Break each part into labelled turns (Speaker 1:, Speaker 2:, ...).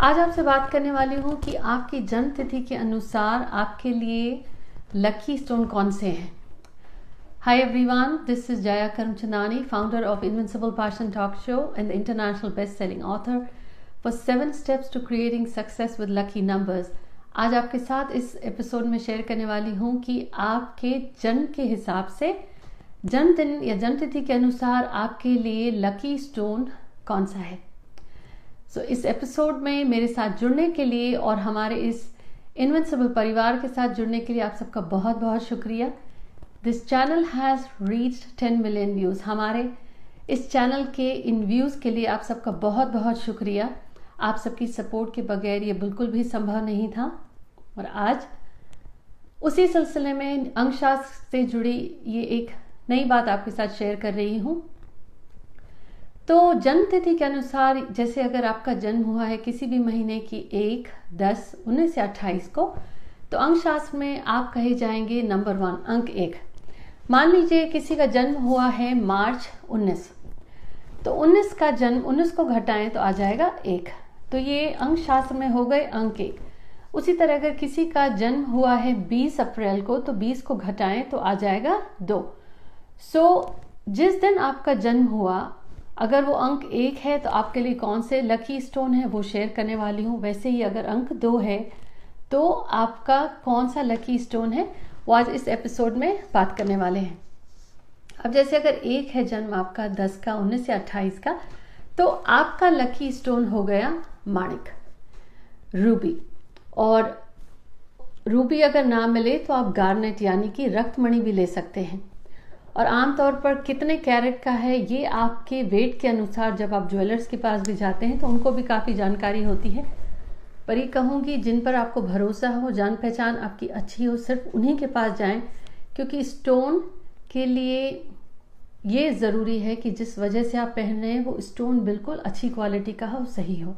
Speaker 1: आज आपसे बात करने वाली हूँ कि आपकी जन्म तिथि के अनुसार आपके लिए लकी स्टोन कौन से हैं? Hi everyone this is Jaya Karamchandani founder of invincible passion talk show and international best selling author for seven steps to creating success with lucky numbers आज आपके साथ इस एपिसोड में शेयर करने वाली हूँ कि आपके जन्म के हिसाब से जन्मदिन या जन्म तिथि के अनुसार आपके लिए लकी स्टोन कौन सा है? सो इस एपिसोड में मेरे साथ जुड़ने के लिए और हमारे इस इनविंसिबल परिवार के साथ जुड़ने के लिए आप सबका बहुत बहुत शुक्रिया। This channel has reached ten million views हमारे इस चैनल के इन व्यूज़ के लिए आप सबका बहुत बहुत शुक्रिया। आप सबकी सपोर्ट के बगैर ये बिल्कुल भी संभव नहीं था। और आज उसी सिलसिले में अंकशास्त्र से जुड़ी ये एक नई बात आपके साथ शेयर कर रही हूँ। तो जन्म तिथि के अनुसार जैसे अगर आपका जन्म हुआ है किसी भी महीने की एक दस उन्नीस या अट्ठाईस को तो अंक शास्त्र में आप कहे जाएँगे नंबर वन अंक एक। मान लीजिए किसी का जन्म हुआ है मार्च 19 तो 19 का जन्म 19 को घटाएँ तो आ जाएगा एक। तो ये अंक शास्त्र में हो गए अंक एक। उसी तरह अगर किसी का जन्म हुआ है 20 अप्रैल को तो 20 को घटाएँ तो आ जाएगा दो। सो so, जिस दिन आपका जन्म हुआ अगर वो अंक एक है तो आपके लिए कौन से लकी स्टोन है वो शेयर करने वाली हूँ। वैसे ही अगर अंक दो है तो आपका कौन सा लकी स्टोन है, वो आज इस एपिसोड में बात करने वाले हैं। अब जैसे अगर एक है जन्म आपका दस का, उन्नीस या अट्ठाईस का तो आपका लकी स्टोन हो गया माणिक, रूबी। और रूबी अगर ना मिले तो आप गार्नेट यानी कि रक्तमणि भी ले सकते हैं। और आमतौर पर कितने कैरेट का है, ये आपके वेट के अनुसार जब आप ज्वेलर्स के पास भी जाते हैं तो उनको भी काफ़ी जानकारी होती है। पर ये कहूँगी, जिन पर आपको भरोसा हो जान पहचान आपकी अच्छी हो, सिर्फ़ उन्हीं के पास जाएँ, क्योंकि स्टोन के लिए ये ज़रूरी है कि जिस वजह से आप पहन रहे हैं, वो स्टोन बिल्कुल अच्छी क्वालिटी का हो, सही हो।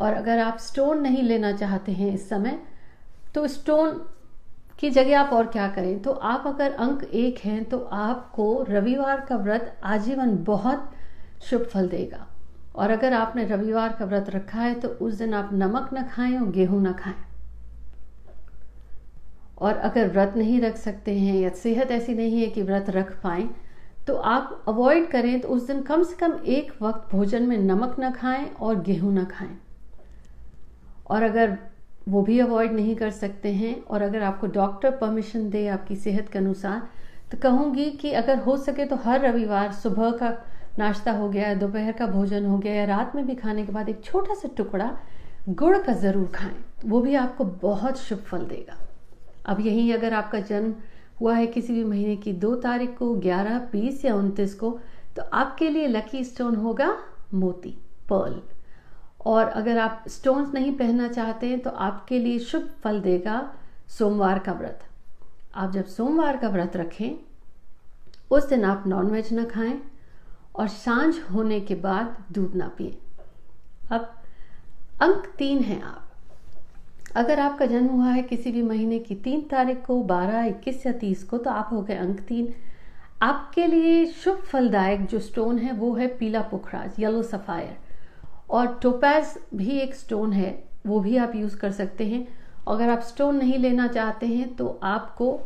Speaker 1: और अगर आप स्टोन नहीं लेना चाहते हैं इस समय तो स्टोन की जगह आप और क्या करें। तो आप अगर अंक एक हैं तो आपको रविवार का व्रत आजीवन बहुत शुभ फल देगा। और अगर आपने रविवार का व्रत रखा है तो उस दिन आप नमक न खाएँ और गेहूँ ना खाएँ। और अगर व्रत नहीं रख सकते हैं या सेहत ऐसी नहीं है कि व्रत रख पाए तो आप अवॉइड करें तो उस दिन कम से कम एक वक्त भोजन में नमक ना खाएँ और गेहूँ ना खाएँ। और अगर वो भी अवॉइड नहीं कर सकते हैं। और अगर आपको डॉक्टर परमिशन दे आपकी सेहत के अनुसार तो कहूँगी कि अगर हो सके तो हर रविवार सुबह का नाश्ता हो गया, दोपहर का भोजन हो गया या रात में भी खाने के बाद एक छोटा सा टुकड़ा गुड़ का ज़रूर खाएँ। वो भी आपको बहुत शुभ फल देगा। अब यही अगर आपका जन्म हुआ है किसी भी महीने की दो तारीख को, ग्यारह, बीस या उनतीस को तो आपके लिए लकी स्टोन होगा मोती पर्ल और अगर आप स्टोन्स नहीं पहनना चाहते हैं तो आपके लिए शुभ फल देगा सोमवार का व्रत। आप जब सोमवार का व्रत रखें, उस दिन आप नॉनवेज ना खाएँ और साँझ होने के बाद दूध ना पिए। अब अंक तीन है आप। अगर आपका जन्म हुआ है किसी भी महीने की तीन तारीख को, बारह, इक्कीस या तीस को तो आप हो गए अंक तीन। आपके लिए शुभ फलदायक जो स्टोन है, वो है पीला पुखराज येलो सफायर और टोपैज भी एक स्टोन है, वो भी आप यूज़ कर सकते हैं। अगर आप स्टोन नहीं लेना चाहते हैं तो आपको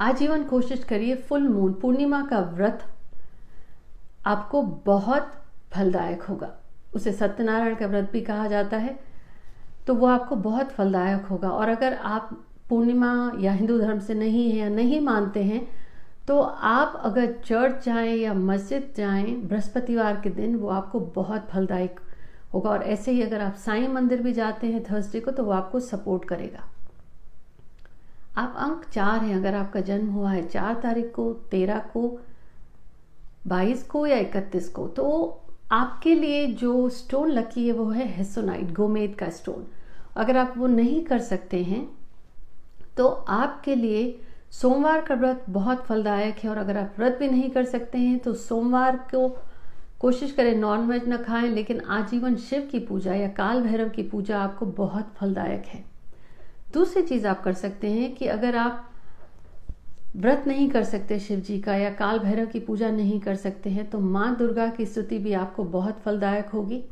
Speaker 1: आजीवन कोशिश करिए फुल मून पूर्णिमा का व्रत आपको बहुत फलदायक होगा। उसे सत्यनारायण का व्रत भी कहा जाता है तो वो आपको बहुत फलदायक होगा। और अगर आप पूर्णिमा या हिंदू धर्म से नहीं है या नहीं मानते हैं तो आप अगर चर्च जाएँ या मस्जिद जाएँ, बृहस्पतिवार के दिन वो आपको बहुत फलदायक होगा। और ऐसे ही अगर आप साईं मंदिर भी जाते हैं थर्सडे को तो वो आपको सपोर्ट करेगा। आप अंक चार हैं। अगर आपका जन्म हुआ है चार तारीख को, तेरह को, बाईस को या इकतीस को तो आपके लिए जो स्टोन लकी है वो है हेसोनाइट, गोमेद का स्टोन। अगर आप वो नहीं कर सकते हैं तो आपके लिए सोमवार का व्रत बहुत फलदायक है और अगर आप व्रत भी नहीं कर सकते हैं तो सोमवार को कोशिश करें नॉनवेज न खाएँ, लेकिन आजीवन शिव की पूजा या काल भैरव की पूजा आपको बहुत फलदायक है। दूसरी चीज़ आप कर सकते हैं कि अगर आप व्रत नहीं कर सकते शिव जी का या काल भैरव की पूजा नहीं कर सकते हैं तो माँ दुर्गा की स्तुति भी आपको बहुत फलदायक होगी।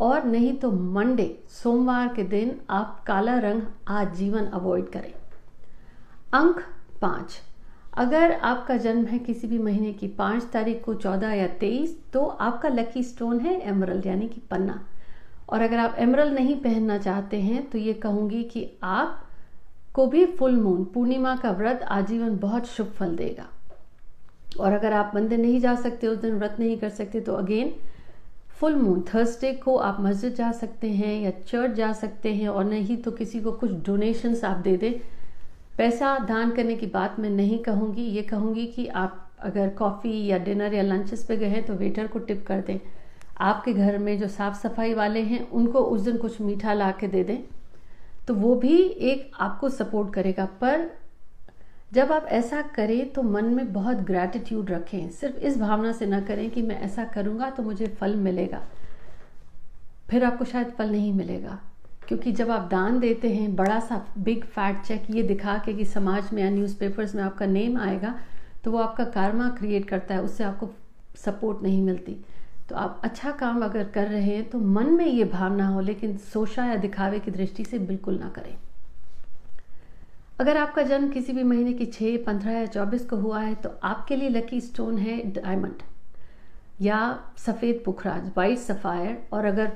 Speaker 1: और नहीं तो मंडे, सोमवार के दिन आप काला रंग आजीवन अवॉइड करें। अंक पाँच। अगर आपका जन्म है किसी भी महीने की पाँच तारीख को चौदह या तेईस तो आपका लकी स्टोन है एमरल्ड यानी कि पन्ना। और अगर आप एमरल्ड नहीं पहनना चाहते हैं तो ये कहूँगी कि आप को भी फुल मून पूर्णिमा का व्रत आजीवन बहुत शुभ फल देगा। और अगर आप मंदिर नहीं जा सकते, उस दिन व्रत नहीं कर सकते तो अगेन फुल मून थर्सडे को आप मस्जिद जा सकते हैं या चर्च जा सकते हैं, और नहीं तो किसी को कुछ डोनेशंस आप दे दें। पैसा दान करने की बात मैं नहीं कहूँगी, ये कहूँगी कि आप अगर कॉफ़ी या डिनर या लंचेस पे गए तो वेटर को टिप कर दें। आपके घर में जो साफ़ सफ़ाई वाले हैं, उनको उस दिन कुछ मीठा ला के दे दें। तो वो भी एक आपको सपोर्ट करेगा। पर जब आप ऐसा करें तो मन में बहुत ग्रैटिट्यूड रखें। सिर्फ़ इस भावना से ना करें कि मैं ऐसा करूँगा तो मुझे फल मिलेगा। फिर आपको शायद फल नहीं मिलेगा। क्योंकि जब आप दान देते हैं, बड़ा सा बिग फैट चेक ये दिखा के कि समाज में या न्यूज़पेपर्स में आपका नेम आएगा तो वो आपका कारमा क्रिएट करता है, उससे आपको सपोर्ट नहीं मिलती। तो आप अच्छा काम अगर कर रहे हैं तो मन में ये भावना हो, लेकिन सोचा या दिखावे की दृष्टि से बिल्कुल ना करें। अगर आपका जन्म किसी भी महीने की छः पंद्रह या चौबीस को हुआ है तो आपके लिए लकी स्टोन है डायमंड या सफ़ेद पुखराज वाइट सफ़ायर और अगर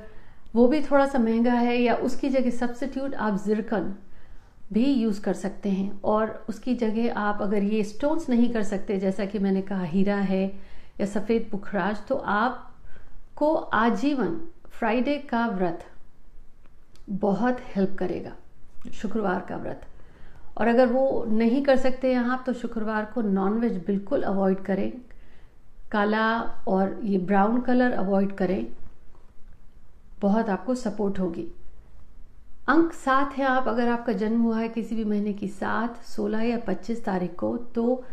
Speaker 1: वो भी थोड़ा सा महँगा है या उसकी जगह सब्सिट्यूट आप जिरकन भी यूज़ कर सकते हैं और उसकी जगह आप अगर ये स्टोन्स नहीं कर सकते, जैसा कि मैंने कहा हीरा है या सफ़ेद पुखराज तो आप को आजीवन फ्राइडे का व्रत बहुत हेल्प करेगा, शुक्रवार का व्रत। और अगर वो नहीं कर सकते हैं आप तो शुक्रवार को नॉनवेज बिल्कुल अवॉइड करें, काला और ये ब्राउन कलर अवॉइड करें। बहुत आपको सपोर्ट होगी। अंक सात है आप, अगर आपका जन्म हुआ है किसी भी महीने की सात, सोलह या पच्चीस तारीख को तो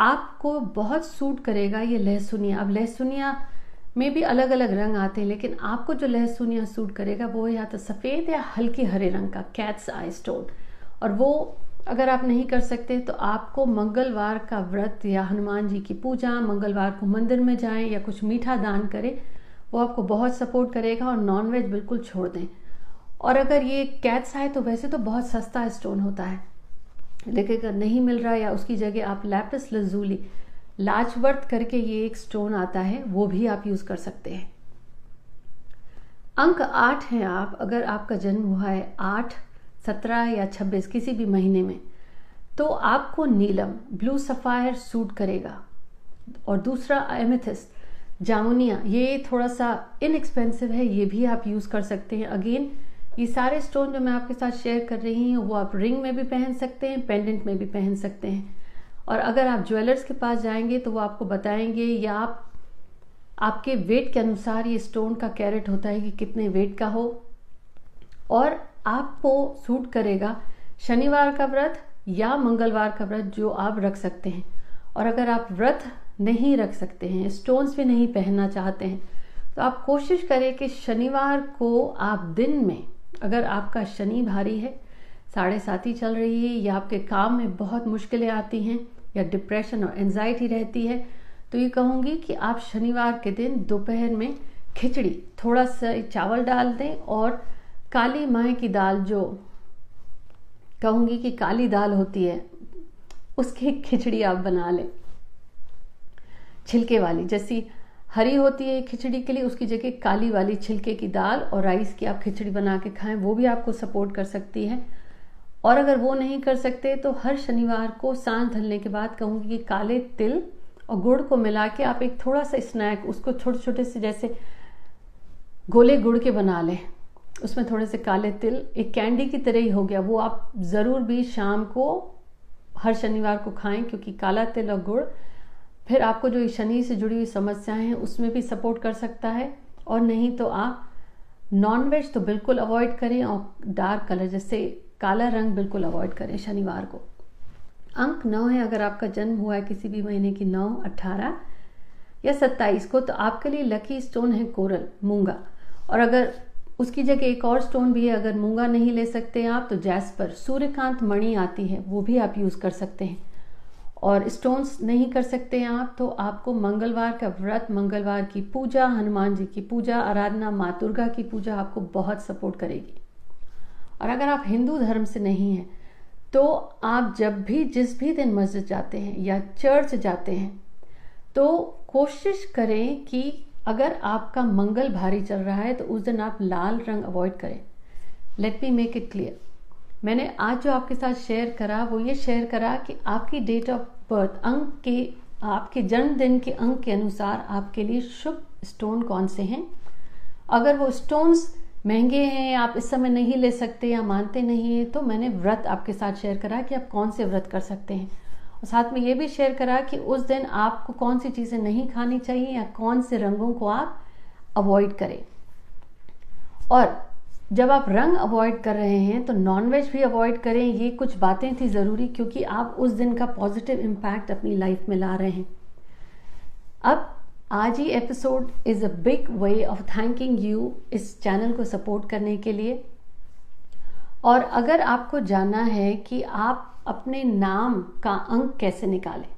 Speaker 1: आपको बहुत सूट करेगा ये लहसुनिया। अब लहसुनिया में भी अलग अलग रंग आते हैं, लेकिन आपको जो लहसुनिया सूट करेगा, वो या तो सफ़ेद या हल्के हरे रंग का कैट्स आई स्टोन और वो अगर आप नहीं कर सकते तो आपको मंगलवार का व्रत या हनुमान जी की पूजा, मंगलवार को मंदिर में जाएँ या कुछ मीठा दान करें वो आपको बहुत सपोर्ट करेगा और नॉनवेज बिल्कुल छोड़ दें। और अगर ये कैट्स आए तो वैसे तो बहुत सस्ता स्टोन होता है। लेकिन अगर नहीं मिल रहा या उसकी जगह आप लैपिस लजूली लाजवर्त करके ये एक स्टोन आता है, वो भी आप यूज़ कर सकते हैं। अंक आठ है आप, अगर आपका जन्म हुआ है आठ, सत्रह या छब्बीस, किसी भी महीने में तो आपको नीलम ब्लू सफायर सूट करेगा। और दूसरा एमेथिस जामुनिया, ये थोड़ा सा इनएक्सपेंसिव है, ये भी आप यूज़ कर सकते हैं। अगेन ये सारे स्टोन जो मैं आपके साथ शेयर कर रही हूँ, वो आप रिंग में भी पहन सकते हैं पेंडेंट में भी पहन सकते हैं। और अगर आप ज्वेलर्स के पास जाएँगे तो वो आपको बताएँगे, या आप, आपके वेट के अनुसार ये स्टोन का कैरेट होता है कि कितने वेट का हो। और आपको सूट करेगा शनिवार का व्रत या मंगलवार का व्रत, जो आप रख सकते हैं। और अगर आप व्रत नहीं रख सकते हैं स्टोन्स भी नहीं पहनना चाहते हैं। तो आप कोशिश करें कि शनिवार को आप दिन में, अगर आपका शनि भारी है, साढ़े सात ही चल रही है, या आपके काम में बहुत मुश्किलें आती हैं, या डिप्रेशन और एनजाइटी रहती है तो ये कहूँगी कि आप शनिवार के दिन दोपहर में खिचड़ी, थोड़ा सा चावल डाल दें और काली माए की दाल जो कहूँगी कि काली दाल होती है, उसकी खिचड़ी आप बना लें। छिलके वाली। जैसी हरी होती है खिचड़ी के लिए, उसकी जगह काली वाली छिलके की दाल और राइस की आप खिचड़ी बना के खाएँ, वो भी आपको सपोर्ट कर सकती है। और अगर वो नहीं कर सकते तो हर शनिवार को साँझ ढलने के बाद कहूँगी कि काले तिल और गुड़ को मिला के आप एक थोड़ा सा स्नैक उसको छोटे छोटे से जैसे गोले गुड़ के बना लें। उसमें थोड़े से काले तिल, एक कैंडी की तरह ही हो गया। वो आप ज़रूर भी शाम को, हर शनिवार को खाएँ, क्योंकि काला तिल और गुड़ फिर आपको जो शनि से जुड़ी हुई समस्याएँ हैं, उसमें भी सपोर्ट कर सकता है। और नहीं तो आप नॉन वेज तो बिल्कुल अवॉइड करें और डार्क कलर जैसे काला रंग बिल्कुल अवॉइड करें शनिवार को। अंक नौ है, अगर आपका जन्म हुआ है किसी भी महीने की नौ अट्ठारह या सत्ताईस को तो आपके लिए लकी स्टोन है कोरल, मूँगा। और अगर उसकी जगह एक और स्टोन भी है, अगर मूँगा नहीं ले सकते आप तो जैस्पर सूर्यकांत मणि आती है, वो भी आप यूज़ कर सकते हैं। और स्टोन्स नहीं कर सकते हैं आप तो आपको मंगलवार का व्रत, मंगलवार की पूजा, हनुमान जी की पूजा, आराधना, माँ दुर्गा की पूजा आपको बहुत सपोर्ट करेगी। और अगर आप हिंदू धर्म से नहीं हैं तो आप जब भी, जिस भी दिन मस्जिद जाते हैं या चर्च जाते हैं तो कोशिश करें कि अगर आपका मंगल भारी चल रहा है तो उस दिन आप लाल रंग अवॉइड करें। Let me make it clear मैंने आज जो आपके साथ शेयर करा, वो ये शेयर करा कि आपकी डेट ऑफ़ बर्थ अंक के, आपके जन्मदिन के अंक के अनुसार आपके लिए शुभ स्टोन कौन से हैं? अगर वो स्टोन्स महँगे हैं, आप इस समय नहीं ले सकते या मानते नहीं हैं तो मैंने व्रत आपके साथ शेयर करा कि आप कौन से व्रत कर सकते हैं। और साथ में ये भी शेयर करा कि उस दिन आपको कौन सी चीज़ें नहीं खानी चाहिए या कौन से रंगों को आप अवॉइड करें। और जब आप रंग अवॉइड कर रहे हैं तो नॉनवेज भी अवॉइड करें। ये कुछ बातें थी ज़रूरी, क्योंकि आप उस दिन का पॉजिटिव इम्पैक्ट अपनी लाइफ में ला रहे हैं। अब, आज ही episode is a big way of thanking you इस चैनल को सपोर्ट करने के लिए। और अगर आपको जानना है कि आप अपने नाम का अंक कैसे निकालें,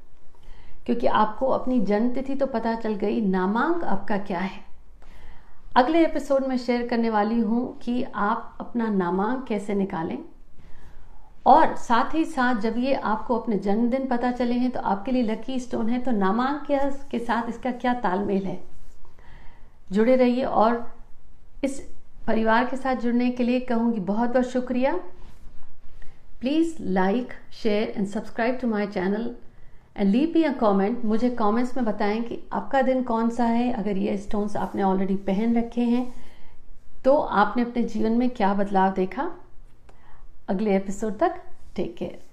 Speaker 1: क्योंकि आपको अपनी जन्म तिथि तो पता चल गई, नामांक आपका क्या है। अगले एपिसोड में शेयर करने वाली हूँ कि आप अपना नामांक कैसे निकालें। और साथ ही साथ जब ये आपको अपने जन्मदिन पता चले हैं तो आपके लिए लकी स्टोन है तो नामांक के साथ इसका क्या तालमेल है? जुड़े रहिए और इस परिवार के साथ जुड़ने के लिए कहूँगी बहुत बहुत शुक्रिया। Please like share and subscribe to my channel and leave me a comment मुझे कॉमेंट्स में बताएँ कि आपका दिन कौन सा है? अगर ये स्टोन्स आपने ऑलरेडी पहन रखे हैं तो आपने अपने जीवन में क्या बदलाव देखा? अगले एपिसोड तक टेक केयर